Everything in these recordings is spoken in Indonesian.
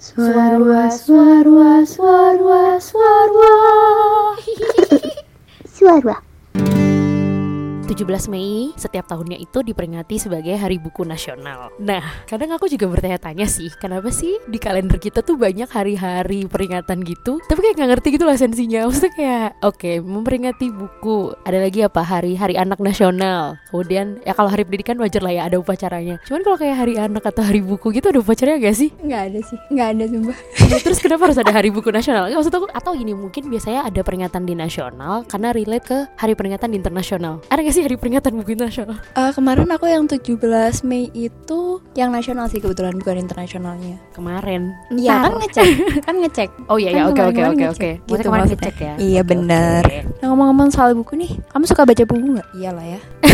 Suarwa, suarwa, suarwa, suarwa. Suara. 17 Mei setiap tahunnya itu diperingati sebagai Hari Buku Nasional. Nah, kadang aku juga bertanya-tanya sih, kenapa sih di kalender kita tuh banyak hari-hari peringatan gitu, tapi kayak nggak ngerti gitu lah sensinya. Maksudnya kayak, oke, memperingati buku. Ada lagi apa? Hari Hari Anak Nasional. Kemudian ya kalau Hari Pendidikan wajar lah ya ada upacaranya. Cuman kalau kayak Hari Anak atau Hari Buku gitu ada upacaranya gak sih? Nggak ada sih, nggak ada sumpah. Ya, terus kenapa harus ada Hari Buku Nasional? Nggak, maksud aku atau gini mungkin biasanya ada peringatan di nasional karena relate ke hari peringatan di internasional. Ada gak sih hari peringatan buku internasional? Eh, kemarin aku yang 17 Mei itu yang nasional sih kebetulan bukan internasionalnya. Kemarin. Iya kan ngecek, kan ngecek. Oh iya ya, Kan oke oke oke oke. Gitu kemarin maksudnya. ngecek ya. Iya, Oke, bener. oke. Nah ngomong-ngomong soal buku nih, kamu suka baca buku nggak? Iyalah ya.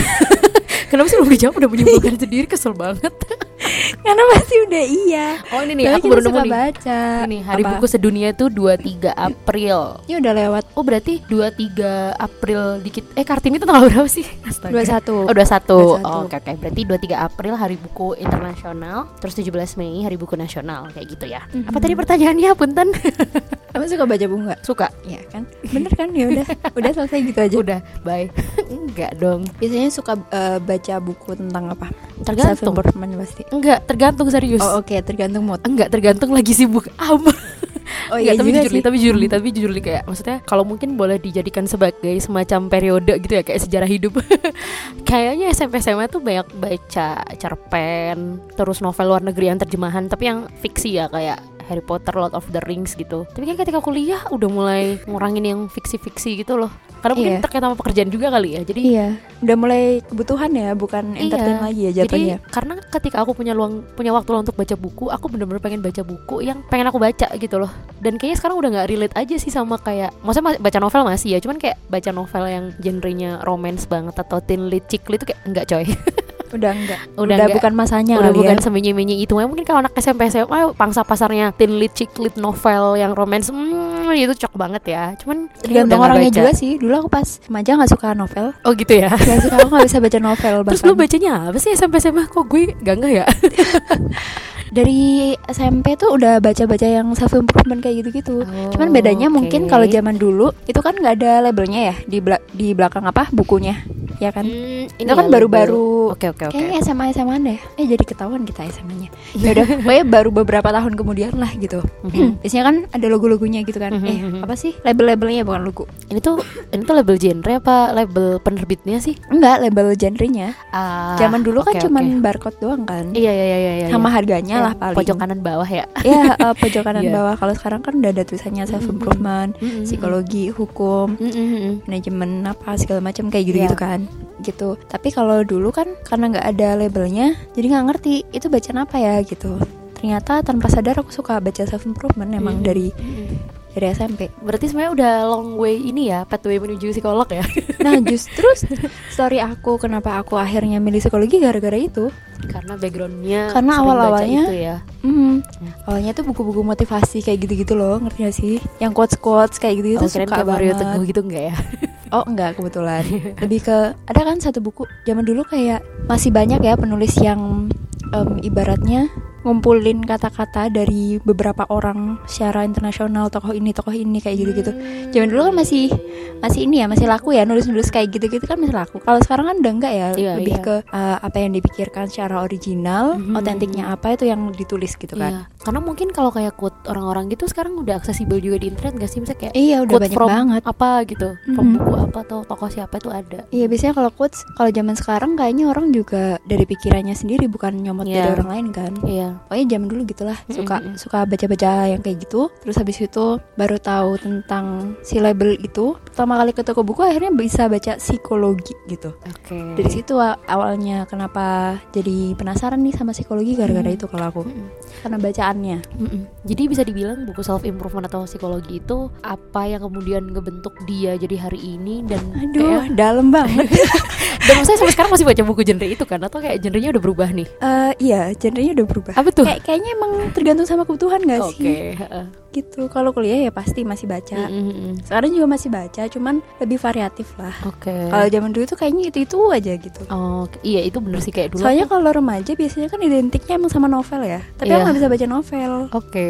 Kenapa sih belum dijawab udah menyebutkan sendiri kesel banget. Karena pasti udah iya. Oh ini nih Tapi aku baru nemu nih. baca. Ini Hari Apa? Buku Sedunia itu 23 April. Ini udah lewat Oh berarti 23 April dikit Eh Kartini itu tanggal berapa sih? Astaga. 21. Oh 21 21. Oh oke oke Berarti 23 April Hari Buku Internasional Terus 17 Mei Hari Buku Nasional Kayak gitu ya Mhm. Apa tadi pertanyaannya Punten? Kamu suka baca buku nggak? Suka? Iya kan? Bener kan? Ya udah, udah selesai gitu aja. Udah bye Enggak dong Biasanya suka eh, baca buku tentang apa? Tergantung pasti. Enggak tergantung serius Oh oke, tergantung mood. Enggak tergantung lagi sibuk apa Oh iya tapi jujur li, tapi jujur li, tapi jujur li kayak maksudnya kalau mungkin boleh dijadikan sebagai semacam periode gitu ya kayak sejarah hidup. Kayaknya SMP SMA tuh banyak baca cerpen, terus novel luar negeri yang terjemahan, tapi yang fiksi ya kayak Harry Potter, Lord of the Rings gitu. Tapi kan ketika kuliah udah mulai ngurangin yang fiksi-fiksi gitu loh. Karena mungkin Iya. terkait sama pekerjaan juga kali ya. Jadi Iya, udah mulai kebutuhan ya, bukan Iya. entertain lagi ya Jadi jatuhnya. karena ketika aku punya luang punya waktu luang untuk baca buku, aku bener-bener pengen baca buku yang pengen aku baca gitu loh. Dan kayaknya sekarang udah nggak relate aja sih sama kayak, maksudnya ma- baca novel masih ya, cuman kayak baca novel yang genrenya romance banget atau teen lit chick lit itu kayak enggak coy. Udah enggak. Udah Udah, enggak. bukan masanya udah kali bukan ya. semenyi-menyi itu. Mungkin kalau anak SMP SMA pangsa pasarnya teen lit chick lit novel yang romance, hmm, itu cocok banget ya. Cuman Tergantung nggak orangnya baca. juga sih. Dulu aku pas remaja nggak suka novel. Oh gitu ya. Gak suka aku nggak bisa baca novel Terus bahkan. lu bacanya apa sih SMP SMA? Kok gue gak nggak ya? Dari SMP tuh udah baca-baca yang self improvement kayak gitu-gitu. Oh, Cuman bedanya oke. mungkin kalau zaman dulu itu kan nggak ada labelnya ya di bela- di belakang apa bukunya, ya kan? Hmm, ini itu kan ya, baru-baru Oke oke oke. Kayaknya SMA SMA deh. Eh jadi ketahuan kita SMA-nya. Ya udah, pokoknya baru beberapa tahun kemudian lah gitu. Mhm. Biasanya kan ada logo-logonya gitu kan. Mhm, Eh, mhm. apa sih? Label-labelnya bukan logo. Ini tuh ini tuh label genre apa label penerbitnya sih? Enggak, label genrenya. Ah, Zaman dulu kan oke, cuman oke. barcode doang kan. Iya iya iya iya. iya. Sama harganya Yang lah paling. Pojok kanan bawah ya. Ya, eh, pojok kanan Iya. bawah. Kalau sekarang kan udah ada tulisannya self improvement, Mm-mm. psikologi, hukum, Mm-mm. manajemen apa segala macam kayak gitu-gitu Iya. kan gitu tapi kalau dulu kan karena nggak ada labelnya jadi nggak ngerti itu bacaan apa ya gitu ternyata tanpa sadar aku suka baca self improvement emang Mm-mm. dari Mm-mm. Dari SMP Berarti sebenarnya udah long way ini ya, pathway menuju psikolog ya. nah justru story aku kenapa aku akhirnya milih psikologi gara-gara itu. Karena backgroundnya Karena awal-awalnya- itu ya. hmm, awalnya tuh buku-buku motivasi kayak gitu-gitu loh ngerti gak sih? Yang quotes quotes kayak gitu-gitu Oh, kirain suka banget. Teguh gitu enggak ya? Oh enggak kebetulan. Lebih ke Ada kan satu buku Zaman dulu kayak Masih banyak ya penulis yang em, Ibaratnya Ngumpulin kata-kata dari beberapa orang Secara internasional Tokoh ini, tokoh ini Kayak gitu-gitu Zaman dulu kan masih Masih ini ya Masih laku ya Nulis-nulis kayak gitu-gitu kan masih laku Kalau sekarang kan udah enggak ya Iya, Lebih iya. ke eh, Apa yang dipikirkan secara original Mhm. Otentiknya apa Itu yang ditulis gitu kan Iya. Karena mungkin kalau kayak quote orang-orang gitu sekarang udah aksesibel juga di internet gak sih? Misalnya kayak Iya udah quote banyak from banget apa gitu, from Mhm. buku apa atau tokoh siapa itu ada. Iya biasanya kalau quotes Kalau zaman sekarang kayaknya orang juga Dari pikirannya sendiri Bukan nyomot dari Iya. orang lain kan Iya. Pokoknya zaman dulu gitulah. Suka Mm-mm. suka baca-baca yang kayak gitu. Terus habis itu baru tahu tentang si label itu pertama kali ke toko buku akhirnya bisa baca psikologi gitu Oke. dari situ awalnya kenapa jadi penasaran nih sama psikologi gara-gara Mm. itu kalau aku Mm-mm. karena bacaannya Mm-mm. Jadi bisa dibilang buku self improvement atau psikologi itu apa yang kemudian ngebentuk dia jadi hari ini dan aduh kayak dalam banget dan maksudnya sampai sekarang masih baca buku genre itu kan atau kayak genrenya udah berubah nih? Eh, iya genrenya udah berubah Apa tuh? kayak kayaknya emang tergantung sama kebutuhan gak Oke. sih heeh. gitu kalau kuliah ya pasti masih baca Mm-mm. sekarang juga masih baca cuman lebih variatif lah. Oke. Kalau zaman dulu tuh kayaknya itu itu aja gitu. Oh, iya itu bener sih kayak dulu. Soalnya kalau remaja biasanya kan identiknya emang sama novel ya. Tapi aku nggak bisa baca novel. Oke.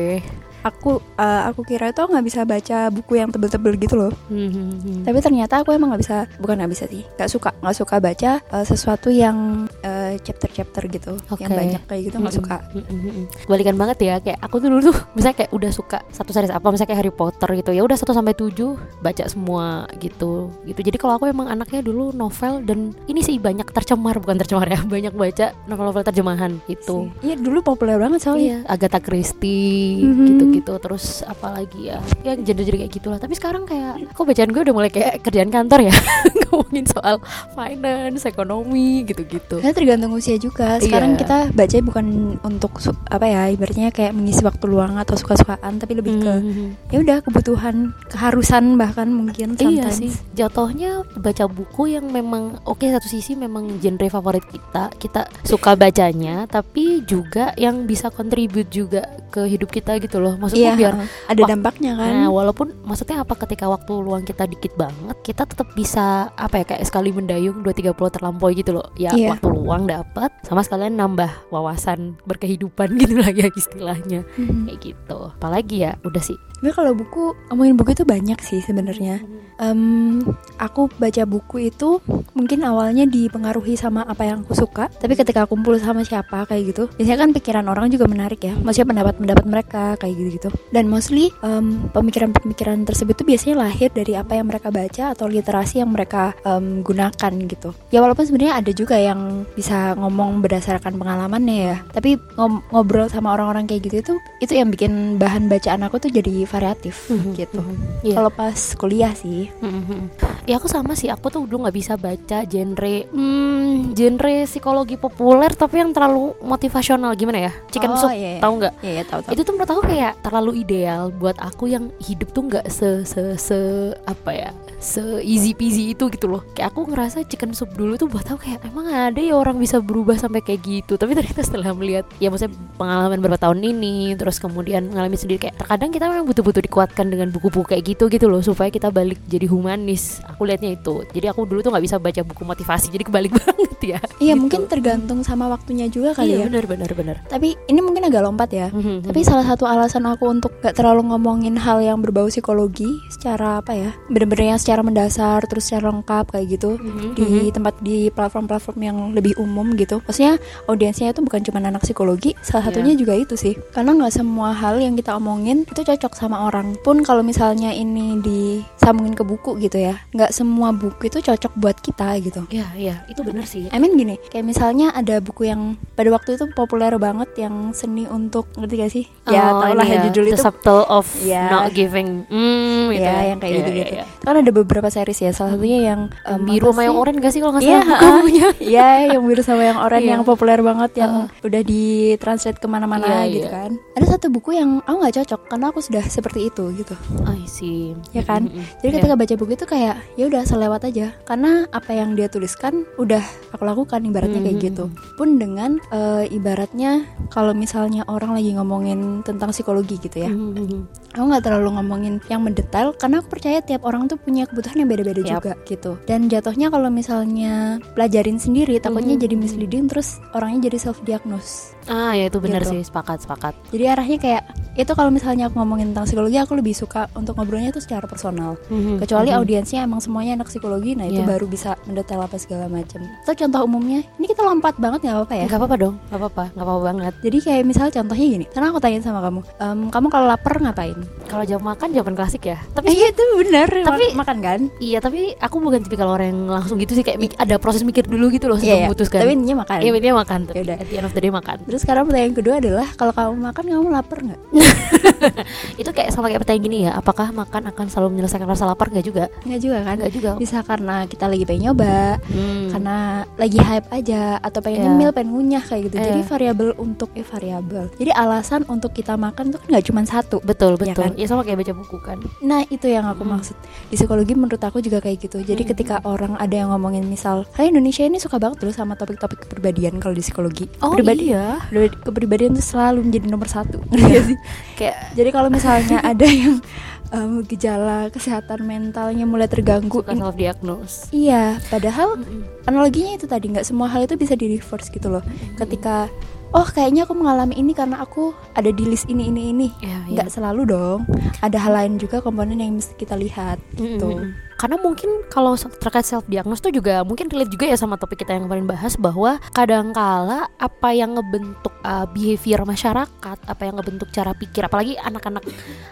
Aku eh, aku kira itu nggak bisa baca buku yang tebel-tebel gitu loh. Hmm, hmm, hmm. Tapi ternyata aku emang nggak bisa, bukan nggak bisa sih, nggak suka, nggak suka baca eh, sesuatu yang eh, chapter-chapter gitu, yang Oke. banyak kayak gitu nggak Mm-mm, suka. mm-mm. Kebalikan banget ya kayak aku tuh dulu tuh misalnya kayak udah suka satu series apa misalnya kayak Harry Potter gitu ya udah 1 sampai 7 baca semua gitu gitu. Jadi kalau aku emang anaknya dulu novel dan ini sih banyak tercemar bukan tercemar ya, banyak baca novel-novel terjemahan gitu. Iya dulu populer banget soalnya. Iya, Agatha Christie Mhm. Gitu-gitu terus apalagi ya ya jadi-jadi kayak gitulah tapi sekarang kayak kok bacaan gue udah mulai kayak kerjaan kantor ya ngomongin soal finance ekonomi gitu-gitu Karena tergantung usia juga. Sekarang Iya. kita baca bukan untuk apa ya, ibaratnya kayak mengisi waktu luang atau suka-sukaan, tapi lebih ke Mhm. ya udah kebutuhan, keharusan bahkan mungkin Iya sometimes. sih, jatuhnya baca buku yang memang oke satu sisi memang genre favorit kita, kita suka bacanya, tapi juga yang bisa contribute juga ke hidup kita gitu loh. Maksudnya Iya, biar ada dampaknya kan. Nah, walaupun maksudnya apa ketika waktu luang kita dikit banget, kita tetap bisa apa ya kayak sekali mendayung 2 3 pulau terlampaui gitu loh. Ya Iya. waktu luang dapat sama sekalian nambah wawasan berkehidupan gitu lah ya istilahnya. Mhm. Kayak gitu. Apalagi ya, udah sih. Tapi kalau buku, ngomongin buku itu banyak sih sebenarnya. Em, aku baca buku itu mungkin awalnya dipengaruhi sama apa yang aku suka, tapi ketika kumpul sama siapa kayak gitu, biasanya kan pikiran orang juga menarik ya, maksudnya pendapat-pendapat mereka kayak gitu-gitu. Dan mostly em, pemikiran-pemikiran tersebut tuh biasanya lahir dari apa yang mereka baca atau literasi yang mereka em, gunakan gitu. Ya walaupun sebenarnya ada juga yang bisa ngomong berdasarkan pengalamannya ya, tapi ngobrol sama orang-orang kayak gitu itu itu yang bikin bahan bacaan aku tuh jadi variatif gitu. Iya. Kalau pas kuliah sih, Mhm. Ya aku sama sih, aku tuh dulu nggak bisa baca genre, hmm, genre psikologi populer tapi yang terlalu motivasional gimana ya? Chicken Oh, soup, iya, iya. tahu nggak? Iya, ya, tahu tahu. Itu tuh menurut aku kayak terlalu ideal buat aku yang hidup tuh nggak se se se apa ya, se easy peasy itu gitu loh. Kayak aku ngerasa chicken soup dulu tuh buat aku kayak emang ada ya orang bisa berubah sampai kayak gitu. Tapi ternyata setelah melihat ya maksudnya pengalaman beberapa tahun ini, terus kemudian mengalami sendiri kayak terkadang kita memang butuh-butuh dikuatkan dengan buku-buku kayak gitu gitu loh supaya kita balik jadi humanis. Aku lihatnya itu. Jadi aku dulu tuh nggak bisa baca buku motivasi. Jadi kebalik banget ya. Iya, Gitu. mungkin tergantung sama waktunya juga kali Iya ya. benar benar benar. Tapi ini mungkin agak lompat ya. Mhm, Tapi salah satu alasan aku untuk gak terlalu ngomongin hal yang berbau psikologi secara apa ya, bener-bener yang secara mendasar terus secara lengkap kayak gitu Mhm, di tempat di platform-platform yang lebih umum gitu. Maksudnya audiensnya itu bukan cuma anak psikologi, salah Iya. satunya juga itu sih. Karena nggak semua hal yang kita omongin itu cocok sama orang. Pun kalau misalnya ini disambungin ke buku gitu ya, nggak semua buku itu cocok buat kita gitu. Iya iya itu benar sih. I mean gini, kayak misalnya ada buku yang pada waktu itu populer banget yang seni untuk ngerti gak sih? ya Oh, tau lah ya ya, judul The itu. Subtle of Iya. Not Giving. Hmm, gitu Ya, yang kayak Iya, gitu-gitu. iya, iya. Itu kan ada beberapa series ya, salah satunya yang em, biru sama yang oranye gak sih kalau nggak Iya, salah ha-ha. bukunya? Iya, yang biru sama yang oranye Iya. yang populer banget yang Heeh. udah ditranslate ke mana-mana Iya, gitu iya. kan. Ada satu buku yang aku nggak cocok karena aku sudah seperti itu gitu. I see. Ya kan? Jadi ketika baca buku itu kayak ya udah selewat aja karena apa yang dia tuliskan udah aku lakukan ibaratnya kayak gitu. Pun dengan eh, ibaratnya kalau misalnya orang lagi ngomongin tentang psikologi gitu ya. Mhm. Aku nggak terlalu ngomongin yang mendetail karena aku percaya tiap orang tuh punya kebutuhan yang beda-beda Yap. juga gitu. Dan jatuhnya kalau misalnya pelajarin sendiri takutnya jadi misleading terus orangnya jadi self diagnose. Ah ya itu benar Gitu. sih sepakat sepakat. Jadi arahnya kayak itu kalau misalnya aku ngomongin tentang psikologi aku lebih suka untuk ngobrolnya itu secara personal. Mhm. Kecuali Mhm. audiensnya emang semuanya anak psikologi, nah itu Iya. baru bisa mendetail apa segala macam. Atau contoh umumnya, ini kita lompat banget nggak apa-apa ya? Nggak apa-apa dong, nggak apa-apa, nggak apa-apa banget. Jadi kayak misalnya contohnya gini, karena aku tanyain sama kamu, "Em, kamu kalau lapar ngapain? Kalau jam makan jawaban klasik ya. Tapi Eh, iya itu bener, Tapi- mak- makan kan? iya tapi aku bukan tipikal orang yang langsung gitu sih kayak ada proses mikir dulu gitu loh sebelum Iya, iya. memutuskan. Tapi intinya makan. Iya intinya makan. Tapi Yaudah. at the end of the day makan. Terus sekarang pertanyaan kedua adalah kalau kamu makan kamu lapar nggak? Itu kayak sama kayak pertanyaan gini ya, apakah makan akan selalu menyelesaikan rasa lapar? Nggak juga. Nggak juga kan? Nggak juga. Bisa karena kita lagi pengen nyoba, Hmm. karena lagi hype aja atau pengen Iya. nyemil, pengen ngunyah kayak gitu. Jadi Iya. variabel untuk eh variabel. Jadi alasan untuk kita makan tuh kan nggak cuma satu. Betul Ya betul. kan? Ya sama kayak baca buku kan. Nah itu yang aku Hmm. maksud Di psikologi menurut aku juga kayak gitu Jadi Hmm. ketika orang ada yang ngomongin misal Hai Indonesia ini suka banget dulu sama topik-topik kepribadian kalau di psikologi Oh Pribadi- iya. Kepribadian tuh selalu menjadi nomor satu gak sih? Kayak Jadi kalau misalnya ada yang em, gejala kesehatan mentalnya mulai terganggu. suka self diagnose Iya, padahal analoginya itu tadi nggak semua hal itu bisa di reverse gitu loh. Ketika oh kayaknya aku mengalami ini karena aku ada di list ini ini ini. ya, Nggak selalu dong. Ada hal lain juga komponen yang mesti kita lihat gitu. Mm-mm. Karena mungkin kalau terkait self diagnose tuh juga mungkin relate juga ya sama topik kita yang kemarin bahas bahwa kadangkala apa yang ngebentuk uh, behavior masyarakat, apa yang ngebentuk cara pikir, apalagi anak-anak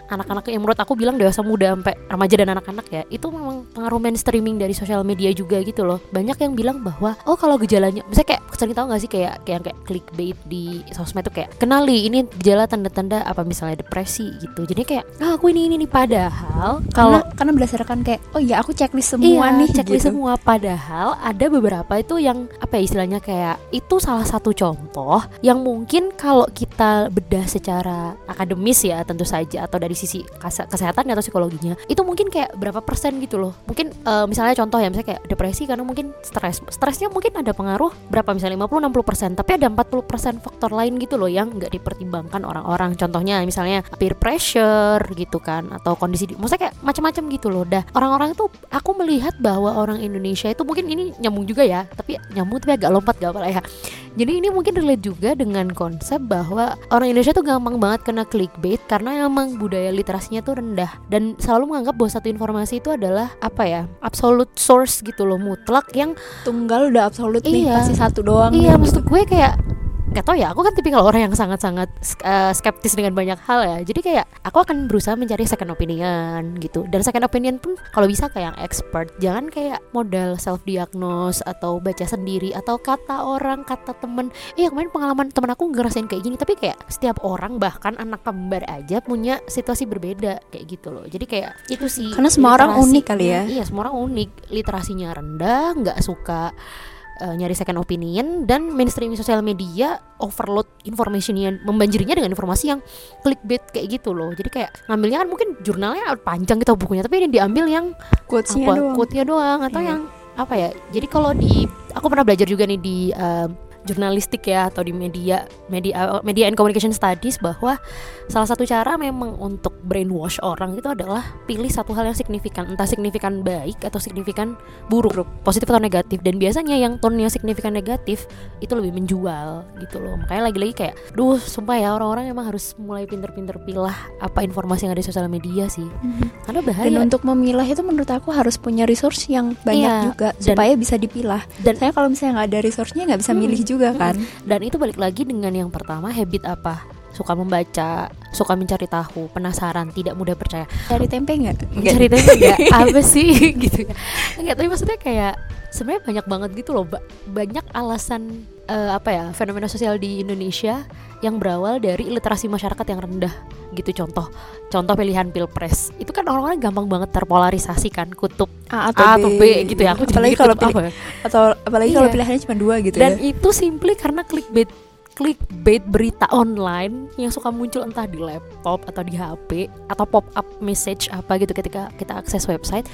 anak-anak yang menurut aku bilang dewasa muda sampai remaja dan anak-anak ya, itu memang pengaruh mainstreaming dari sosial media juga gitu loh. Banyak yang bilang bahwa oh kalau gejalanya, misalnya kayak sering tahu gak sih kayak kayak kayak clickbait di sosmed tuh kayak kenali ini gejala tanda-tanda apa misalnya depresi gitu. Jadi kayak ah aku ini ini nih padahal Kalau kalau karena berdasarkan kayak oh ya aku checklist semua iya, nih checklist gitu. semua padahal ada beberapa itu yang apa ya istilahnya kayak itu salah satu contoh yang mungkin kalau kita bedah secara akademis ya tentu saja atau dari sisi kesehatan atau psikologinya itu mungkin kayak berapa persen gitu loh. Mungkin eh, misalnya contoh ya misalnya kayak depresi karena mungkin stres stresnya mungkin ada pengaruh berapa misalnya 50 60 persen tapi ada 40 persen faktor lain gitu loh yang nggak dipertimbangkan orang-orang. Contohnya misalnya peer pressure gitu kan atau kondisi di- maksudnya kayak macam-macam gitu loh. Dah orang-orang itu aku melihat bahwa orang Indonesia itu mungkin ini nyambung juga ya tapi nyambung tapi agak lompat gak apa lah ya jadi ini mungkin relate juga dengan konsep bahwa orang Indonesia tuh gampang banget kena clickbait karena emang budaya literasinya tuh rendah dan selalu menganggap bahwa satu informasi itu adalah apa ya absolute source gitu loh mutlak yang Tunggal udah absolut nih Iya. pasti satu doang. iya nih, maksud gitu. gue kayak Gak tau ya, aku kan tipikal orang yang sangat-sangat eh, skeptis dengan banyak hal ya. Jadi kayak aku akan berusaha mencari second opinion gitu. Dan second opinion pun kalau bisa kayak yang expert. Jangan kayak modal self diagnose atau baca sendiri. Atau kata orang, kata temen. Iya kemarin pengalaman temen aku ngerasain kayak gini. Tapi kayak setiap orang bahkan anak kembar aja punya situasi berbeda Kayak gitu loh. Jadi kayak itu sih Karena semua orang unik kali ya. Iya semua orang unik. Literasinya rendah, nggak suka uh, nyari second opinion dan mainstream sosial media overload informationnya membanjirinya dengan informasi yang clickbait kayak gitu loh jadi kayak ngambilnya kan mungkin jurnalnya panjang gitu bukunya tapi ini diambil yang Quotes-nya doang. doang atau Iya. yang apa ya jadi kalau di aku pernah belajar juga nih di um, jurnalistik ya atau di media media media and communication studies bahwa salah satu cara memang untuk brainwash orang itu adalah pilih satu hal yang signifikan entah signifikan baik atau signifikan buruk, positif atau negatif. Dan biasanya yang tone-nya signifikan negatif itu lebih menjual gitu loh. Makanya lagi-lagi kayak duh sumpah ya orang-orang emang harus mulai pinter-pinter pilah apa informasi yang ada di sosial media sih. Mhm. karena bahaya. Dan untuk memilah itu menurut aku harus punya resource yang banyak Iya, juga dan- supaya bisa dipilah. dan Saya kalau misalnya nggak ada resource-nya nggak bisa Hmm, milih juga kan. Dan itu balik lagi dengan yang pertama habit apa? Suka membaca, suka mencari tahu, penasaran, tidak mudah percaya. Cari tempe nggak? Mencari tahu enggak apa sih gitu ya. Enggak, tapi maksudnya kayak sebenarnya banyak banget gitu loh, Ba- banyak alasan eh, apa ya, fenomena sosial di Indonesia yang berawal dari literasi masyarakat yang rendah gitu contoh contoh pilihan pilpres itu kan orang-orang gampang banget terpolarisasi kan kutub A atau, A atau B gitu ya aku jadi apalagi kalau pilih apa ya? atau apalagi kalau Iya. pilihannya cuma dua gitu dan ya. itu simply karena clickbait clickbait berita online yang suka muncul entah di laptop atau di HP atau pop up message apa gitu ketika kita akses website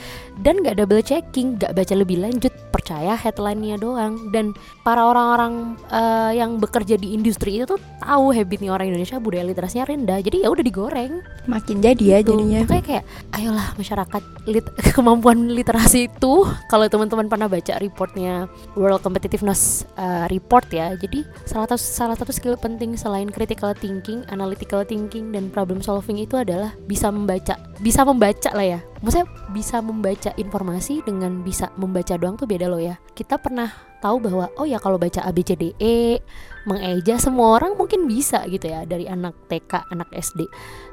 dan nggak double checking nggak baca lebih lanjut percaya headline-nya doang dan para orang-orang eh, yang bekerja di industri itu tuh tahu habitnya orang Indonesia budaya literasinya rendah jadi ya udah digoreng Makin jadi ya gitu. jadinya. Makanya kayak ayolah masyarakat lit kemampuan literasi itu kalau teman-teman pernah baca reportnya World Competitiveness uh, Report ya. Jadi salah satu salah satu skill penting selain critical thinking, analytical thinking dan problem solving itu adalah bisa membaca. Bisa membaca lah ya. Maksudnya bisa membaca informasi dengan bisa membaca doang tuh beda loh ya. Kita pernah tahu bahwa oh ya kalau baca ABCDE mengeja semua orang mungkin bisa gitu ya dari anak TK, anak SD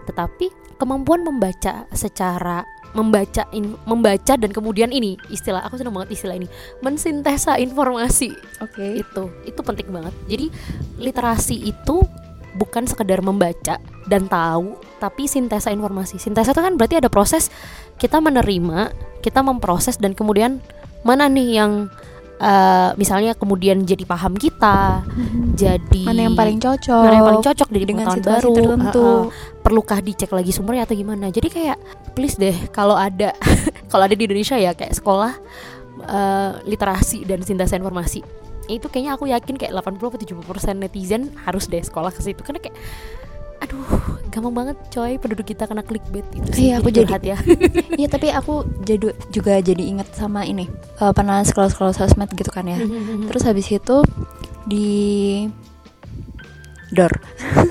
tetapi kemampuan membaca secara membaca in- membaca dan kemudian ini istilah aku senang banget istilah ini mensintesa informasi. Oke. itu itu penting banget. Jadi literasi itu bukan sekedar membaca dan tahu tapi sintesa informasi. Sintesa itu kan berarti ada proses kita menerima kita memproses dan kemudian mana nih yang eh, misalnya kemudian jadi paham kita jadi Mana yang paling cocok? mana yang paling cocok dari dengan situasi baru tertentu. Heeh. perlukah dicek lagi sumbernya atau gimana jadi kayak please deh kalau ada kalau ada di Indonesia ya kayak sekolah eh, literasi dan sintesa informasi itu kayaknya aku yakin kayak 80 atau 70% netizen harus deh sekolah ke situ karena kayak aduh gampang banget coy penduduk kita kena clickbait itu sih Iya, aku jadi- ya Iya tapi aku jadi juga jadi inget sama ini eh, pernah scroll scroll sosmed gitu kan ya. Terus habis itu di door.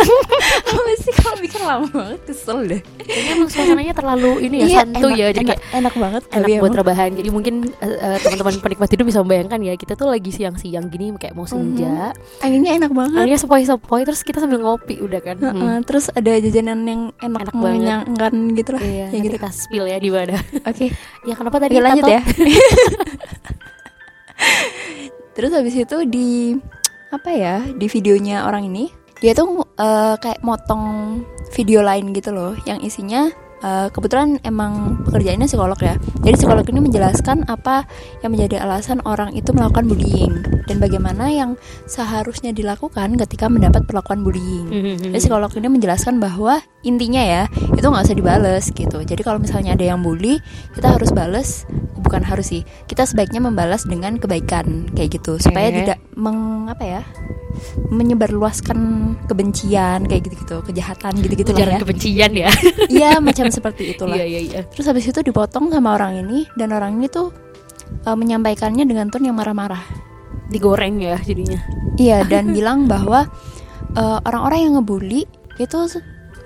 Apa sih kalau bikin lama banget kesel deh. kayaknya emang suasananya terlalu ini ya Iya, santuy enak, ya jadi enak, kayak enak banget enak buat emang. rebahan jadi mungkin eh, teman-teman penikmat hidup bisa membayangkan ya kita tuh lagi siang-siang gini kayak mau senja Anginnya enak banget. anginnya sepoi-sepoi terus kita sambil ngopi udah kan Hmm. Heeh, terus ada jajanan yang enak, Enak banget. mengenyangkan gitu lah. Iya, ya gitu. kita spill ya di mana. Oke, ya kenapa tadi Oke, lanjut Tato? ya. Terus habis itu di apa ya di videonya orang ini dia tuh eh, kayak motong video lain gitu loh yang isinya eh, kebetulan emang pekerjaannya psikolog ya. Jadi psikolog ini menjelaskan apa yang menjadi alasan orang itu melakukan bullying dan bagaimana yang seharusnya dilakukan ketika mendapat perlakuan bullying. Mhm. Jadi psikolog ini menjelaskan bahwa intinya ya itu nggak usah dibales gitu. Jadi kalau misalnya ada yang bully, kita harus bales, bukan harus sih. Kita sebaiknya membalas dengan kebaikan kayak gitu supaya Oke. tidak meng apa ya menyebarluaskan kebencian kayak gitu-gitu, kejahatan gitu-gitu lah ya. kebencian ya. Iya macam seperti itulah. Iya iya iya. Terus habis itu dipotong sama orang ini dan orang ini tuh uh, menyampaikannya dengan tone yang marah-marah. Digoreng ya jadinya. Iya dan bilang bahwa eh, orang-orang yang ngebully itu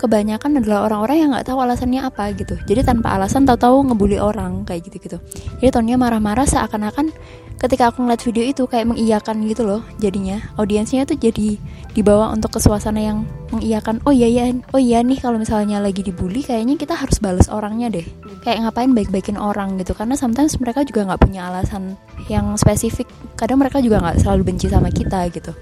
kebanyakan adalah orang-orang yang nggak tahu alasannya apa gitu. Jadi tanpa alasan tahu-tahu ngebully orang kayak gitu-gitu. Jadi tonnya marah-marah seakan-akan ketika aku ngeliat video itu kayak mengiyakan gitu loh jadinya audiensnya tuh jadi dibawa untuk ke suasana yang mengiyakan oh iya iya oh iya nih kalau misalnya lagi dibully kayaknya kita harus bales orangnya deh kayak ngapain baik-baikin orang gitu karena sometimes mereka juga nggak punya alasan yang spesifik kadang mereka juga nggak selalu benci sama kita gitu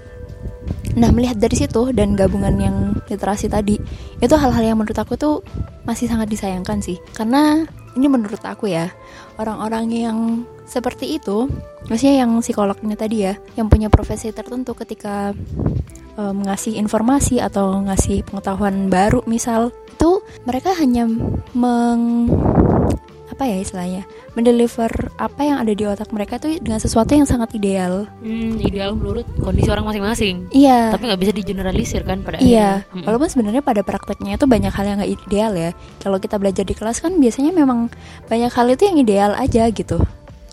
Nah melihat dari situ dan gabungan yang literasi tadi itu hal-hal yang menurut aku tuh masih sangat disayangkan sih. Karena ini menurut aku ya orang-orang yang seperti itu maksudnya yang psikolognya tadi ya yang punya profesi tertentu ketika eh, ngasih informasi atau ngasih pengetahuan baru misal itu mereka hanya meng apa ya istilahnya mendeliver apa yang ada di otak mereka tuh dengan sesuatu yang sangat ideal Hmm, ideal menurut kondisi orang masing-masing. iya Tapi nggak bisa digeneralisir kan pada Iya, akhirnya. Mm-mm. walaupun sebenarnya pada prakteknya itu banyak hal yang nggak ideal ya. Kalau kita belajar di kelas kan biasanya memang banyak hal itu yang ideal aja gitu.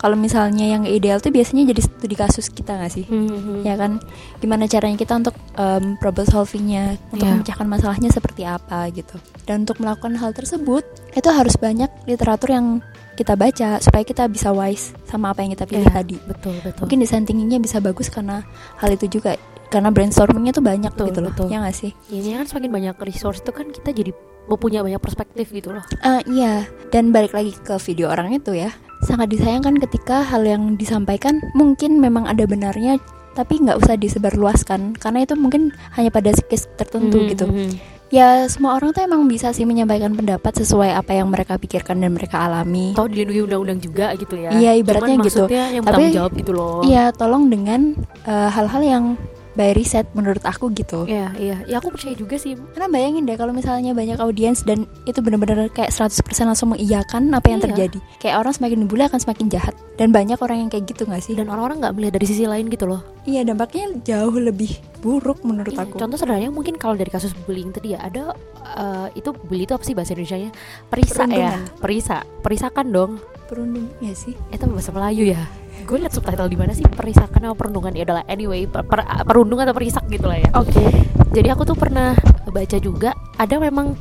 Kalau misalnya yang ideal tuh biasanya jadi studi kasus kita nggak sih? Mhm. Ya kan, gimana caranya kita untuk em, problem solvingnya, untuk Iya. memecahkan masalahnya seperti apa gitu. Dan untuk melakukan hal tersebut itu harus banyak literatur yang kita baca supaya kita bisa wise sama apa yang kita pilih Iya, tadi. Betul betul. Mungkin desain tingginya bisa bagus karena hal itu juga karena brainstormingnya tuh banyak Betul, gitu loh, betul. ya nggak sih? ini kan semakin banyak resource itu kan kita jadi punya banyak perspektif gitu loh. Ah iya, dan balik lagi ke video orang itu ya, sangat disayangkan ketika hal yang disampaikan mungkin memang ada benarnya, tapi nggak usah disebarluaskan karena itu mungkin hanya pada case tertentu Mhm, gitu. mhm. Ya semua orang tuh emang bisa sih menyampaikan pendapat sesuai apa yang mereka pikirkan dan mereka alami. Atau dilindungi undang-undang juga gitu ya. Iya, ibaratnya Cuman gitu. yang Tapi- jawab gitu loh. Iya, tolong dengan eh, hal-hal yang by riset menurut aku gitu. Iya, iya. Ya aku percaya juga sih. Karena bayangin deh kalau misalnya banyak audiens dan itu benar-benar kayak 100% langsung mengiyakan apa yang Iya. terjadi. Kayak orang semakin dibully akan semakin jahat. Dan banyak orang yang kayak gitu gak sih? Dan orang-orang nggak melihat dari sisi lain gitu loh. Iya dampaknya jauh lebih buruk menurut Iya, aku. Contoh sederhananya mungkin kalau dari kasus bullying tadi ya ada eh, itu bully itu apa sih bahasa Indonesia-nya? Perisa ya. Perisa. Perisakan dong. Perundung ya sih. Itu bahasa Melayu ya. Gue liat subtitle di mana sih perisakan apa perundungan ya adalah anyway per, per- perundung atau perisak gitu lah ya. Oke. Jadi aku tuh pernah baca juga ada memang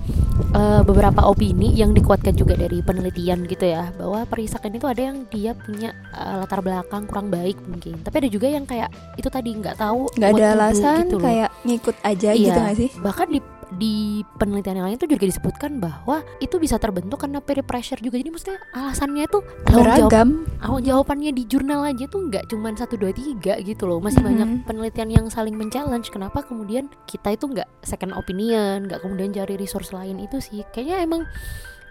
eh, beberapa opini yang dikuatkan juga dari penelitian gitu ya bahwa perisakan itu ada yang dia punya eh, latar belakang kurang baik mungkin. Tapi ada juga yang kayak itu tadi nggak tahu Gak what ada alasan gitu loh. kayak ngikut aja Iya. gitu gak sih? Bahkan di di penelitian yang lain itu juga disebutkan bahwa itu bisa terbentuk karena peer pressure juga. Jadi maksudnya alasannya itu jawab Beragam. awal jawabannya di jurnal aja tuh nggak cuman satu dua tiga gitu loh masih Mhm. banyak penelitian yang saling men-challenge kenapa kemudian kita itu nggak second opinion nggak kemudian cari resource lain itu sih kayaknya emang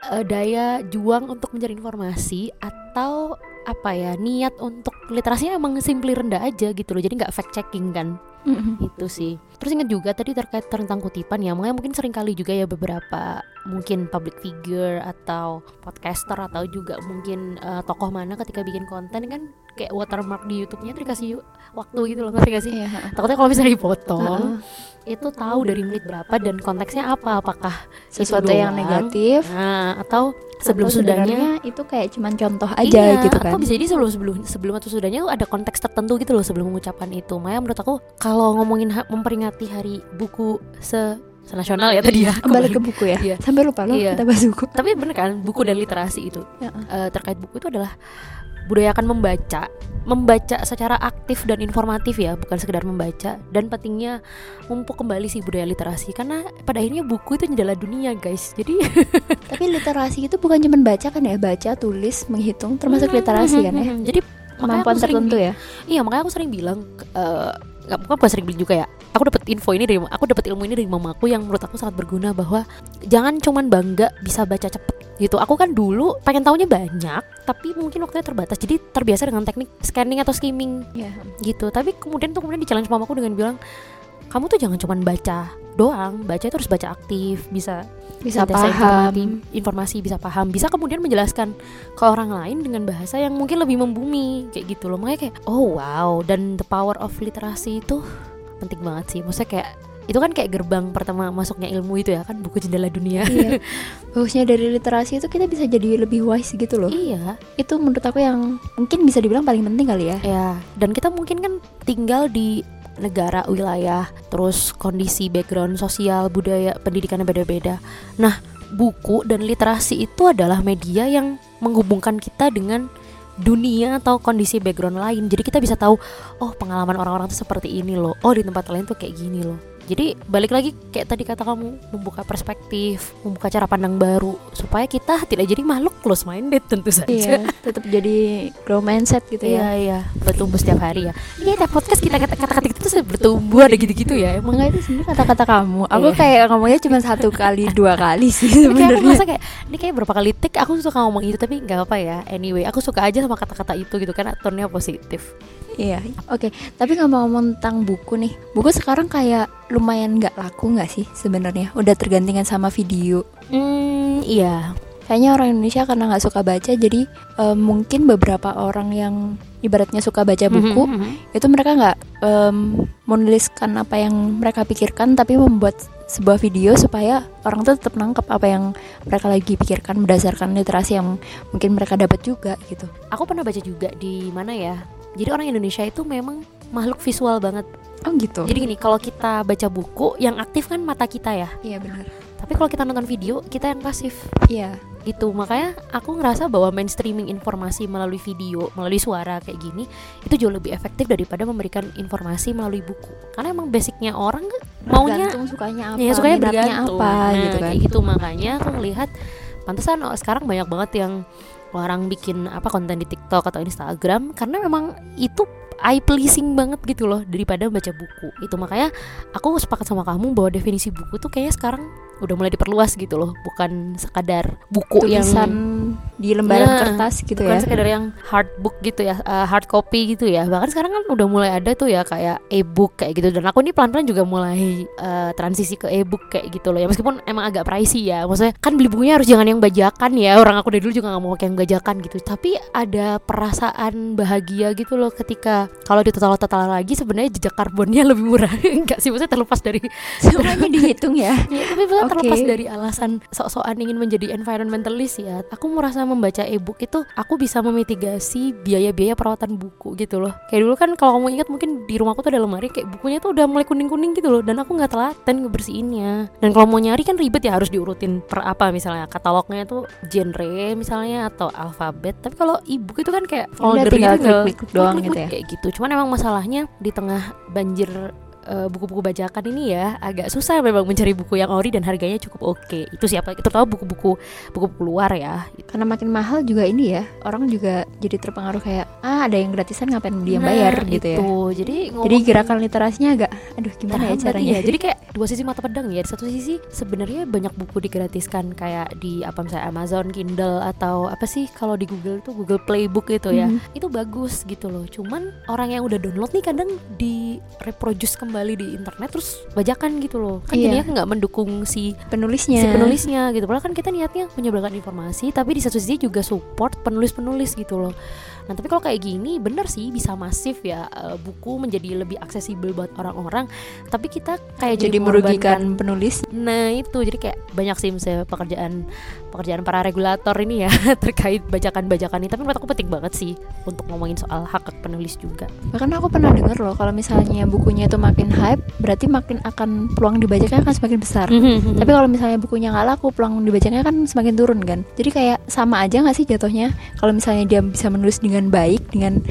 eh, daya juang untuk mencari informasi atau apa ya niat untuk literasinya emang simply rendah aja gitu loh jadi nggak fact checking kan Mm-mm. itu sih terus ingat juga tadi terkait tentang kutipan ya makanya mungkin sering kali juga ya beberapa mungkin public figure atau podcaster atau juga mungkin eh, tokoh mana ketika bikin konten kan kayak watermark di YouTube-nya tuh dikasih waktu gitu loh ngerti gak sih Iya, ha-ha. takutnya kalau misalnya dipotong Heeh. itu tahu dari menit berapa dan konteksnya apa apakah sesuatu yang negatif nah atau sebelum atau sudahnya itu kayak cuman contoh aja Iya, gitu kan Atau bisa jadi sebelum sebelum sebelum atau sudahnya ada konteks tertentu gitu loh sebelum mengucapkan itu. Makanya menurut aku kalau ngomongin ha- memperingati hari buku se senasional ya tadi ya. kembali ke buku ya? Iya. sampai lupa loh Iya. kita bahas buku. Tapi bener kan buku dan literasi itu. Ya, Eh, terkait buku itu adalah budayakan membaca, membaca secara aktif dan informatif ya, bukan sekedar membaca. Dan pentingnya mumpuk kembali sih budaya literasi karena pada akhirnya buku itu jendela dunia guys. Jadi tapi literasi itu bukan cuma baca kan ya? Baca tulis menghitung termasuk literasi kan ya? Jadi makanya kemampuan tertentu ya? Iya makanya aku sering bilang eh, nggak bukan bukan sering bilang juga ya. Aku dapat info ini dari aku dapat ilmu ini dari mamaku yang menurut aku sangat berguna bahwa jangan cuman bangga bisa baca cepet gitu. Aku kan dulu pengen tahunya banyak, tapi mungkin waktunya terbatas. Jadi terbiasa dengan teknik scanning atau skimming Iya. gitu. Tapi kemudian tuh kemudian di challenge mamaku dengan bilang kamu tuh jangan cuman baca doang, baca itu harus baca aktif, bisa bisa paham. informasi, informasi bisa paham. Bisa kemudian menjelaskan ke orang lain dengan bahasa yang mungkin lebih membumi kayak gitu loh. Makanya kayak oh wow. Dan the power of literasi itu penting banget sih. Maksudnya kayak itu kan kayak gerbang pertama masuknya ilmu itu ya kan? Buku jendela dunia. Iya. Bagusnya dari literasi itu kita bisa jadi lebih wise gitu loh. Iya. Itu menurut aku yang mungkin bisa dibilang paling penting kali ya. Ya dan kita mungkin kan tinggal di negara wilayah terus kondisi background sosial budaya pendidikannya beda-beda. Nah buku dan literasi itu adalah media yang menghubungkan kita dengan dunia atau kondisi background lain. Jadi kita bisa tahu oh pengalaman orang-orang tuh seperti ini loh. Oh di tempat lain tuh kayak gini loh jadi balik lagi kayak tadi kata kamu membuka perspektif membuka cara pandang baru supaya kita tidak jadi makhluk close minded tentu saja iya tetap jadi grow mindset gitu Iya ya iya bertumbuh setiap hari ya. Ini tiap podcast kita kata kata itu tuh bertumbuh ada gitu-gitu ya emang. Enggak itu sebenarnya kata-kata kamu aku Iya. kayak ngomongnya cuma satu kali dua kali sih kayak sebenarnya merasa kayak ini kayak berapa kali tik aku suka ngomong itu tapi nggak apa ya. Anyway aku suka aja sama kata-kata itu gitu kan tone-nya positif. Iya, oke. Tapi ngomong-ngomong tentang buku nih, buku sekarang kayak lumayan nggak laku nggak sih sebenarnya? Udah tergantikan sama video. Hmm iya. Kayaknya orang Indonesia karena nggak suka baca, jadi eh, mungkin beberapa orang yang ibaratnya suka baca buku, Mhm. itu mereka nggak em, menuliskan apa yang mereka pikirkan, tapi membuat sebuah video supaya orang tuh tetap nangkep apa yang mereka lagi pikirkan berdasarkan literasi yang mungkin mereka dapat juga gitu. Aku pernah baca juga di mana ya. Jadi orang Indonesia itu memang makhluk visual banget. Oh gitu. Jadi gini, kalau kita baca buku yang aktif kan mata kita ya. Iya benar. Tapi kalau kita nonton video, kita yang pasif. Iya. gitu makanya aku ngerasa bahwa mainstreaming informasi melalui video melalui suara kayak gini itu jauh lebih efektif daripada memberikan informasi melalui buku karena emang basicnya orang kan maunya Tergantung sukanya apa, ya sukanya bergantung apa Nah, gitu kan. kayak gitu makanya aku ngelihat pantesan oh, sekarang banyak banget yang orang bikin apa konten di TikTok atau Instagram karena memang itu eye pleasing banget gitu loh daripada baca buku. Itu makanya aku sepakat sama kamu bahwa definisi buku tuh kayaknya sekarang udah mulai diperluas gitu loh bukan sekadar buku yang tulisan di lembaran Nah, kertas gitu bukan ya. sekedar yang hard book gitu ya uh, hard copy gitu ya. Bahkan sekarang kan udah mulai ada tuh ya kayak e-book kayak gitu. Dan aku ini pelan-pelan juga mulai uh, transisi ke e-book kayak gitu loh ya. Meskipun emang agak pricey ya. Maksudnya kan beli bukunya harus jangan yang bajakan ya. Orang aku dari dulu juga nggak mau pakai yang bajakan gitu. Tapi ada perasaan bahagia gitu loh ketika kalau ditotal-total lagi sebenarnya jejak karbonnya lebih murah. Enggak sih maksudnya terlepas dari Semuanya dihitung ya. Ya, tapi Oke. terlepas dari alasan sok-sokan ingin menjadi environmentalist ya, aku merasa membaca e-book itu aku bisa memitigasi biaya-biaya perawatan buku gitu loh. Kayak dulu kan kalau kamu ingat mungkin di rumahku tuh ada lemari kayak bukunya tuh udah mulai kuning-kuning gitu loh dan aku nggak telaten ngebersihinnya. Dan kalau mau nyari kan ribet ya harus diurutin per apa misalnya katalognya tuh genre misalnya atau alfabet. Tapi kalau e-book itu kan kayak folder gitu doang gitu ya. kayak gitu. Cuman emang masalahnya di tengah banjir eh, buku-buku bajakan ini ya agak susah memang mencari buku yang ori dan harganya cukup oke. Itu siapa? Terutama buku-buku buku-buku luar ya. Karena makin mahal juga ini ya, orang juga jadi terpengaruh kayak ah ada yang gratisan ngapain dia Nah, bayar gitu ya. itu. Jadi Jadi ngomong- gerakan literasinya agak aduh gimana ya caranya? iya. Jadi kayak dua sisi mata pedang ya. Di satu sisi sebenarnya banyak buku digratiskan kayak di apa misalnya Amazon Kindle atau apa sih kalau di Google tuh Google Playbook gitu ya. Mhm. Itu bagus gitu loh. Cuman orang yang udah download nih kadang di reproduce kembali di internet terus bajakan gitu loh. Kan Iya. jadinya nggak mendukung si penulisnya. si penulisnya gitu. Padahal kan kita niatnya menyebarkan informasi, tapi di satu sisi juga support penulis-penulis gitu loh. Nah tapi kalau kayak gini bener sih bisa masif ya eh, buku menjadi lebih aksesibel buat orang-orang. Tapi kita kayak jadi, jadi merugikan penulis. Nah itu jadi kayak banyak sih misalnya pekerjaan pekerjaan para regulator ini ya terkait bajakan-bajakan ini. Tapi menurut aku penting banget sih untuk ngomongin soal hak hak penulis juga. Bahkan aku pernah dengar loh kalau misalnya bukunya itu makin hype, berarti makin akan peluang dibacakannya akan semakin besar. Tapi Tapi kalau misalnya bukunya nggak laku, peluang dibacanya kan semakin turun kan. Jadi kayak sama aja nggak sih jatuhnya? Kalau misalnya dia bisa menulis dengan baik, dengan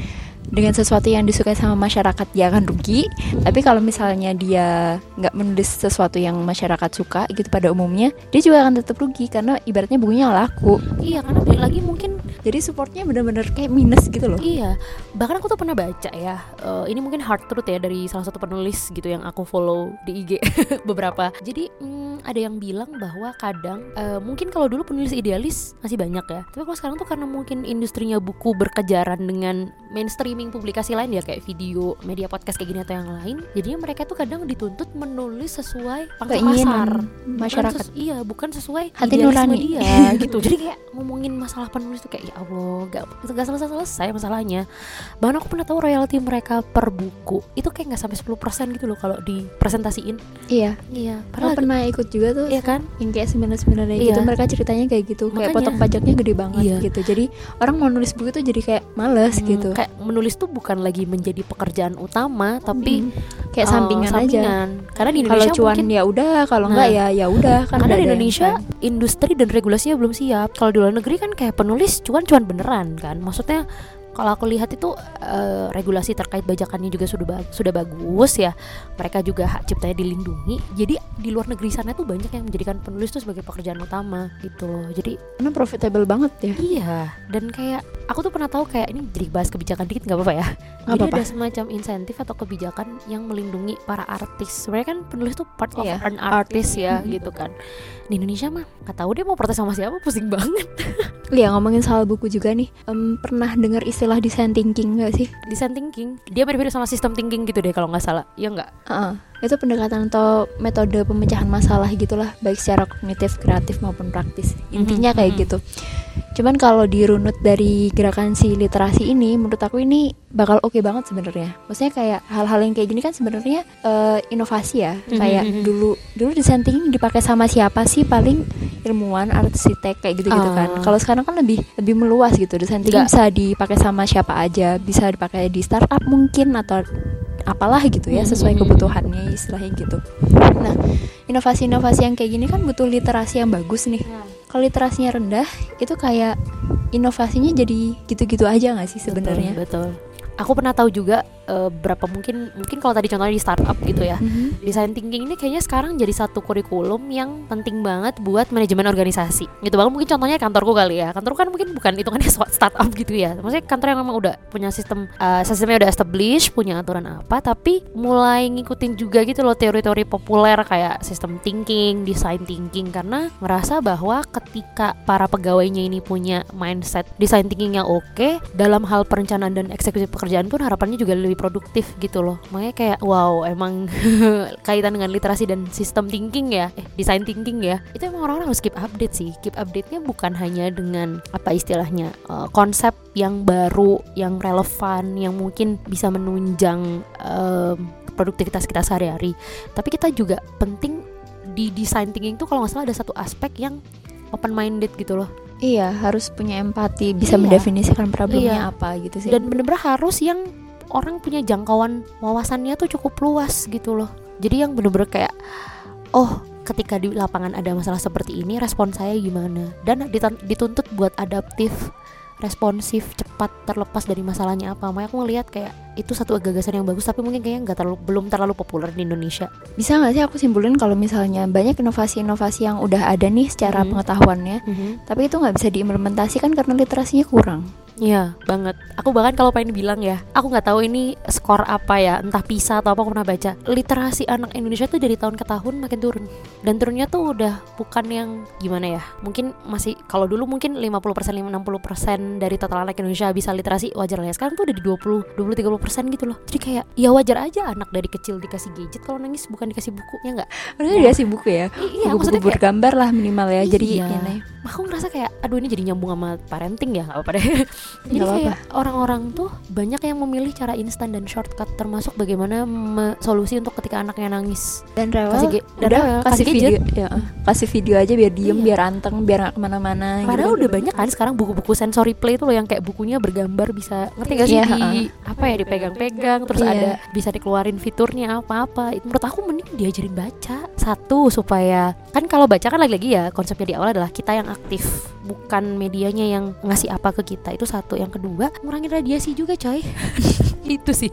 dengan sesuatu yang disukai sama masyarakat dia akan rugi. Tapi kalau misalnya dia nggak menulis sesuatu yang masyarakat suka gitu pada umumnya, dia juga akan tetap rugi karena ibaratnya bukunya laku. iya karena balik lagi mungkin Jadi supportnya bener-bener kayak minus gitu loh. Iya, bahkan aku tuh pernah baca ya. eh, ini mungkin hard truth ya dari salah satu penulis gitu yang aku follow di IG beberapa. Jadi hmm, ada yang bilang bahwa kadang eh, mungkin kalau dulu penulis idealis masih banyak ya. Tapi kalau sekarang tuh karena mungkin industrinya buku berkejaran dengan mainstreaming publikasi lain ya kayak video, media podcast kayak gini atau yang lain. Jadinya mereka tuh kadang dituntut menulis sesuai pangsa pasar. Bukan masyarakat. ses- iya, bukan sesuai Hati nurani. dia gitu. Jadi kayak ngomongin masalah penulis tuh kayak ya Allah, gak, gak selesai-selesai masalahnya. Bahkan aku pernah tahu royalti mereka per buku itu kayak nggak sampai 10% gitu loh kalau dipresentasiin. Iya, Iya, aku padahal pernah ikut juga tuh iya kan? yang kayak sembilan-sembilan Iya. gitu mereka ceritanya kayak gitu kayak Makanya. potong pajaknya gede banget Iya. gitu jadi orang mau nulis buku itu jadi kayak males Hmm, gitu Kayak menulis tuh bukan lagi menjadi pekerjaan utama, tapi Mm. kayak sampingan, aja sampingan. Karena di kalau Indonesia cuan mungkin ya udah kalau Nah. enggak ya ya udah kan karena di yang Indonesia keren. industri dan regulasinya belum siap. Kalau di luar negeri kan kayak penulis cuan-cuan beneran kan. Maksudnya kalau aku lihat itu eh, regulasi terkait bajakannya juga sudah ba- sudah bagus ya. Mereka juga hak ciptanya dilindungi. Jadi di luar negeri sana tuh banyak yang menjadikan penulis tuh sebagai pekerjaan utama gitu loh. Jadi karena profitable banget ya iya dan kayak aku tuh pernah tahu kayak ini jadi bahas kebijakan dikit nggak apa-apa ya. Nggak Jadi apa-apa. ada semacam insentif atau kebijakan yang melindungi para artis. Sebenarnya kan penulis tuh part of Iya, an artist ya Mhm. gitu kan. Di Indonesia mah nggak tahu dia mau protes sama siapa pusing banget. Iya ngomongin soal buku juga nih em, pernah dengar istilah design thinking gak sih Design thinking dia mirip-mirip sama sistem thinking gitu deh kalau nggak salah. Iya nggak? Heeh. itu pendekatan atau metode pemecahan masalah gitulah baik secara kognitif kreatif maupun praktis intinya kayak mhm. gitu cuman kalau dirunut dari gerakan si literasi ini menurut aku ini bakal oke banget sebenarnya maksudnya kayak hal-hal yang kayak gini kan sebenarnya eh, inovasi ya Mhm, kayak mhm. dulu dulu desain thinking dipakai sama siapa sih paling ilmuwan arsitek kayak gitu gitu kan Ah. kalau sekarang kan lebih lebih meluas gitu desain thinking bisa dipakai sama siapa aja bisa dipakai di startup mungkin atau apalah gitu ya sesuai Mhm. kebutuhannya istilahnya gitu. Nah, inovasi-inovasi yang kayak gini kan butuh literasi yang bagus nih. Kalau literasinya rendah, itu kayak inovasinya jadi gitu-gitu aja nggak sih sebenarnya? Betul. betul. Aku pernah tahu juga eh, berapa mungkin mungkin kalau tadi contohnya di startup gitu ya. Mhm. Design thinking ini kayaknya sekarang jadi satu kurikulum yang penting banget buat manajemen organisasi. Gitu bahkan mungkin contohnya kantorku kali ya. Kantorku kan mungkin bukan hitungannya startup gitu ya. Maksudnya kantor yang memang udah punya sistem eh, sistemnya udah established, punya aturan apa, tapi mulai ngikutin juga gitu loh teori-teori populer kayak sistem thinking, design thinking karena merasa bahwa ketika para pegawainya ini punya mindset design thinking yang oke dalam hal perencanaan dan eksekusi pekerjaan pun harapannya juga lebih produktif gitu loh. Makanya kayak wow emang kaitan dengan literasi dan sistem thinking ya, eh design thinking ya. Itu emang orang-orang harus keep update sih. Keep update-nya bukan hanya dengan apa istilahnya eh, konsep yang baru, yang relevan, yang mungkin bisa menunjang em, produktivitas kita sehari-hari. Tapi kita juga penting di design thinking tuh kalau nggak salah ada satu aspek yang open minded gitu loh. Iya, harus punya empati, bisa Iya. mendefinisikan problemnya Iya. apa gitu sih. dan bener-bener harus yang orang punya jangkauan wawasannya tuh cukup luas gitu loh. Jadi yang bener-bener kayak oh ketika di lapangan ada masalah seperti ini respon saya gimana? Dan dituntut buat adaptif responsif cepat terlepas dari masalahnya apa. Makanya aku ngelihat kayak itu satu gagasan yang bagus tapi mungkin kayaknya nggak terlalu belum terlalu populer di Indonesia. Bisa nggak sih aku simpulin kalau misalnya banyak inovasi-inovasi yang udah ada nih secara Mhm. pengetahuannya, tapi itu nggak bisa diimplementasikan karena literasinya kurang. Iya banget. Aku bahkan kalau pengen bilang ya, aku nggak tahu ini skor apa ya, entah PISA atau apa aku pernah baca. Literasi anak Indonesia tuh dari tahun ke tahun makin turun. Dan turunnya tuh udah bukan yang gimana ya? Mungkin masih kalau dulu mungkin 50% 60% dari total anak Indonesia bisa literasi wajar lah ya. Sekarang tuh udah di 20 20 30% gitu loh. Jadi kayak ya wajar aja anak dari kecil dikasih gadget kalau nangis bukan dikasih buku ya nggak? Harusnya Wah. dikasih buku ya, Iya, maksudnya kayak bergambar lah minimal ya. Jadi Iya. aku ngerasa kayak aduh ini jadi nyambung sama parenting ya apa-apa deh jadi Nggak kayak orang-orang tuh banyak yang memilih cara instan dan shortcut termasuk bagaimana solusi untuk ketika anaknya nangis dan rewel Kasih ge- dan udah rewel, kasih, kasih video gadget. ya kasih video aja biar diem Iya. biar anteng biar nggak ke mana-mana gitu Padahal kan. udah banyak kan sekarang buku-buku sensory play itu loh yang kayak bukunya bergambar bisa ngerti gak sih Iya, di apa ya dipegang-pegang terus Iya. ada bisa dikeluarin fiturnya apa-apa. Itu Menurut aku mending diajarin baca. Satu supaya kan kalau baca kan lagi-lagi ya konsepnya di awal adalah kita yang aktif bukan medianya yang ngasih apa ke kita. Itu satu. Yang kedua, ngurangin radiasi juga coy. itu sih.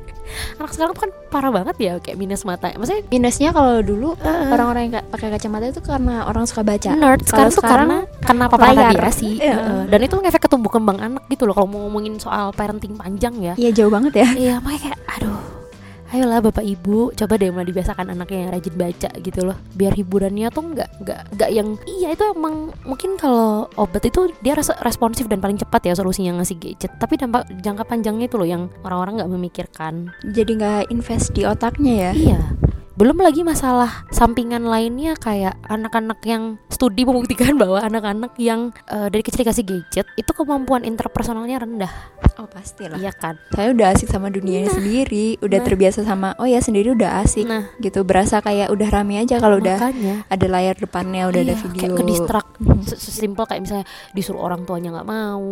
Anak sekarang tuh kan parah banget ya kayak minus mata. Maksudnya minusnya kalau dulu eh, orang-orang yang nggak pakai kacamata itu karena orang suka baca nerd sekarang tuh sekarang karena karena paparan layar. radiasi Iya. Heeh. dan itu ngefek ke tumbuh kembang anak gitu loh kalau mau ngomongin soal parenting panjang ya Iya jauh banget ya iya makanya kayak aduh ayolah bapak ibu coba deh mulai dibiasakan anaknya yang rajin baca gitu loh. Biar hiburannya tuh nggak nggak nggak yang iya itu emang mungkin kalau obat itu dia res- responsif dan paling cepat ya solusinya ngasih gadget. Tapi dampak jangka panjangnya itu loh yang orang-orang nggak memikirkan. Jadi nggak invest di otaknya ya? Iya. Belum lagi masalah sampingan lainnya kayak anak-anak yang studi membuktikan bahwa anak-anak yang eh, dari kecil dikasih gadget itu kemampuan interpersonalnya rendah, oh pasti lah iya kan? saya udah asik sama dunianya Nah. sendiri udah Nah. terbiasa sama oh ya sendiri udah asik Nah, gitu berasa kayak udah rame aja kalau udah ada layar depannya udah ada iya, video kayak ke distract. Sesimpel kayak misalnya disuruh orang tuanya nggak mau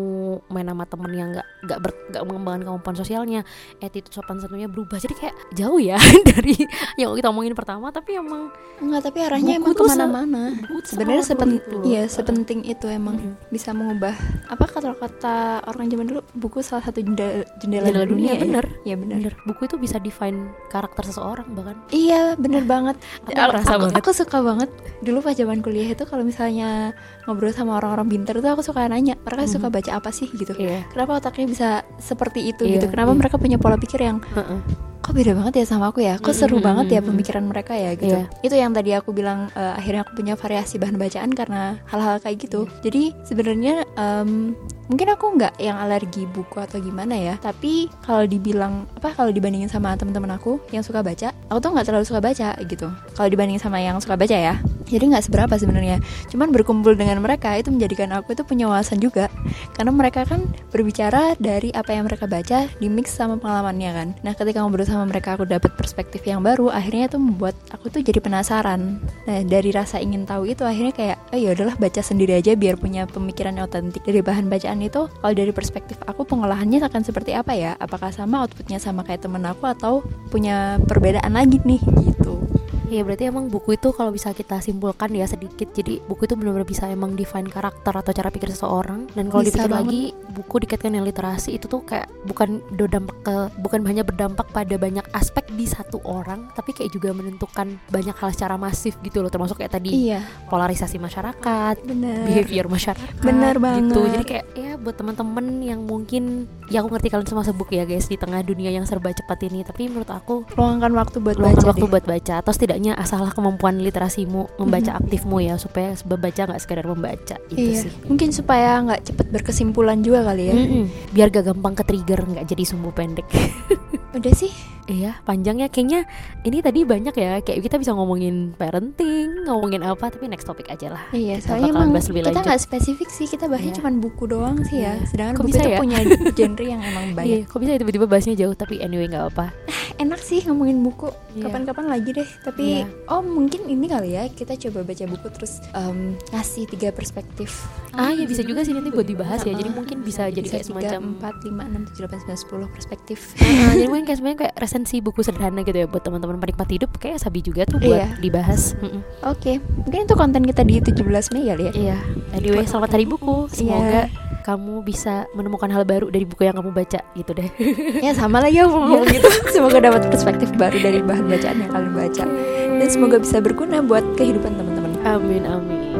main sama temen yang nggak nggak nggak mengembangkan kemampuan sosialnya attitude sopan santunnya berubah jadi kayak jauh ya dari yang kita omongin pertama tapi emang Enggak, tapi arahnya emang se- ke mana-mana. tuh Sebenarnya sepen, iya sepenting itu emang Mhm. bisa mengubah apa kata-kata orang zaman dulu buku salah satu jendela, jendela, Jendela dunia, ya? bener. Iya bener. bener buku itu bisa define karakter seseorang bahkan Iya bener banget. Aku aku, banget. aku suka banget dulu pas zaman kuliah itu kalau misalnya ngobrol sama orang-orang pintar itu aku suka nanya mereka suka baca apa sih gitu. Iya. Kenapa otaknya bisa seperti itu Iya, gitu? Kenapa iya. mereka punya pola pikir yang Heeh. Kok beda banget ya sama aku ya? Kok seru Mm-mm, banget ya pemikiran mereka ya gitu. Iya. Itu yang tadi aku bilang eh, akhirnya aku punya variasi bahan bacaan karena hal-hal kayak gitu. Iya. Jadi sebenarnya em, mungkin aku nggak yang alergi buku atau gimana ya. Tapi kalau dibilang apa kalau dibandingin sama teman-teman aku yang suka baca, aku tuh nggak terlalu suka baca gitu. Kalau dibandingin sama yang suka baca ya. Jadi nggak seberapa sebenarnya. Cuman berkumpul dengan mereka itu menjadikan aku itu punya wawasan juga. Karena mereka kan berbicara dari apa yang mereka baca di mix sama pengalamannya kan. Nah, ketika ngobrol sama mereka aku dapat perspektif yang baru, akhirnya itu membuat aku tuh jadi penasaran. Nah, dari rasa ingin tahu itu akhirnya kayak, oh ya udahlah baca sendiri aja biar punya pemikiran yang otentik dari bahan bacaan itu. Kalau dari perspektif aku pengolahannya akan seperti apa ya? Apakah sama outputnya sama kayak temen aku atau punya perbedaan lagi nih gitu. Iya berarti emang buku itu kalau bisa kita simpulkan ya sedikit jadi buku itu benar-benar bisa emang define karakter atau cara pikir seseorang dan kalau dipikir banget. lagi buku dikaitkan dengan literasi itu tuh kayak bukan berdampak ke bukan hanya berdampak pada banyak aspek di satu orang tapi kayak juga menentukan banyak hal secara masif gitu loh termasuk kayak tadi Iya, polarisasi masyarakat benar. behavior masyarakat Bener gitu banget. jadi kayak ya buat teman-teman yang mungkin ya aku ngerti kalian semua sebuk ya guys di tengah dunia yang serba cepat ini tapi menurut aku Luangkan waktu buat luangkan baca waktu deh. buat baca atau setidaknya asahlah kemampuan literasimu membaca Mhm. aktifmu ya supaya membaca nggak sekedar membaca itu Iya, sih mungkin supaya nggak cepet berkesimpulan juga kali ya. Mm-mm. biar gak gampang ke trigger nggak jadi sumbu pendek Udah sih, iya panjangnya kayaknya ini tadi banyak ya kayak kita bisa ngomongin parenting ngomongin apa tapi next topik aja lah Iya, Kita soalnya emang bahas lebih kita nggak spesifik sih, kita bahasnya Iya. cuma buku doang sih ya. Iya. Sedangkan Kok buku bisa itu ya? punya genre yang emang Iya, banyak. kok bisa tiba-tiba bahasnya jauh tapi anyway nggak apa Enak sih ngomongin buku. Iya. kapan-kapan lagi deh tapi Iya. oh mungkin ini kali ya kita coba baca buku terus em, ngasih tiga perspektif Ah ya bisa juga sih nanti buat dibahas ya. Jadi mungkin bisa jadi kayak tiga semacam empat lima enam tujuh delapan sembilan sepuluh perspektif Ah, jadi mungkin kayak sebenarnya kayak resensi buku sederhana gitu ya buat teman-teman penikmat hidup kayak sabi juga tuh buat Iya. dibahas. Oke mungkin itu konten kita di 17 Mei ya Iya. Anyway, selamat hari buku. Semoga kamu bisa menemukan hal baru dari buku yang kamu baca gitu deh. ya sama lah ya ngomong gitu semoga dapat perspektif baru dari bahan bacaan yang kalian baca dan semoga bisa berguna buat kehidupan teman-teman amin amin.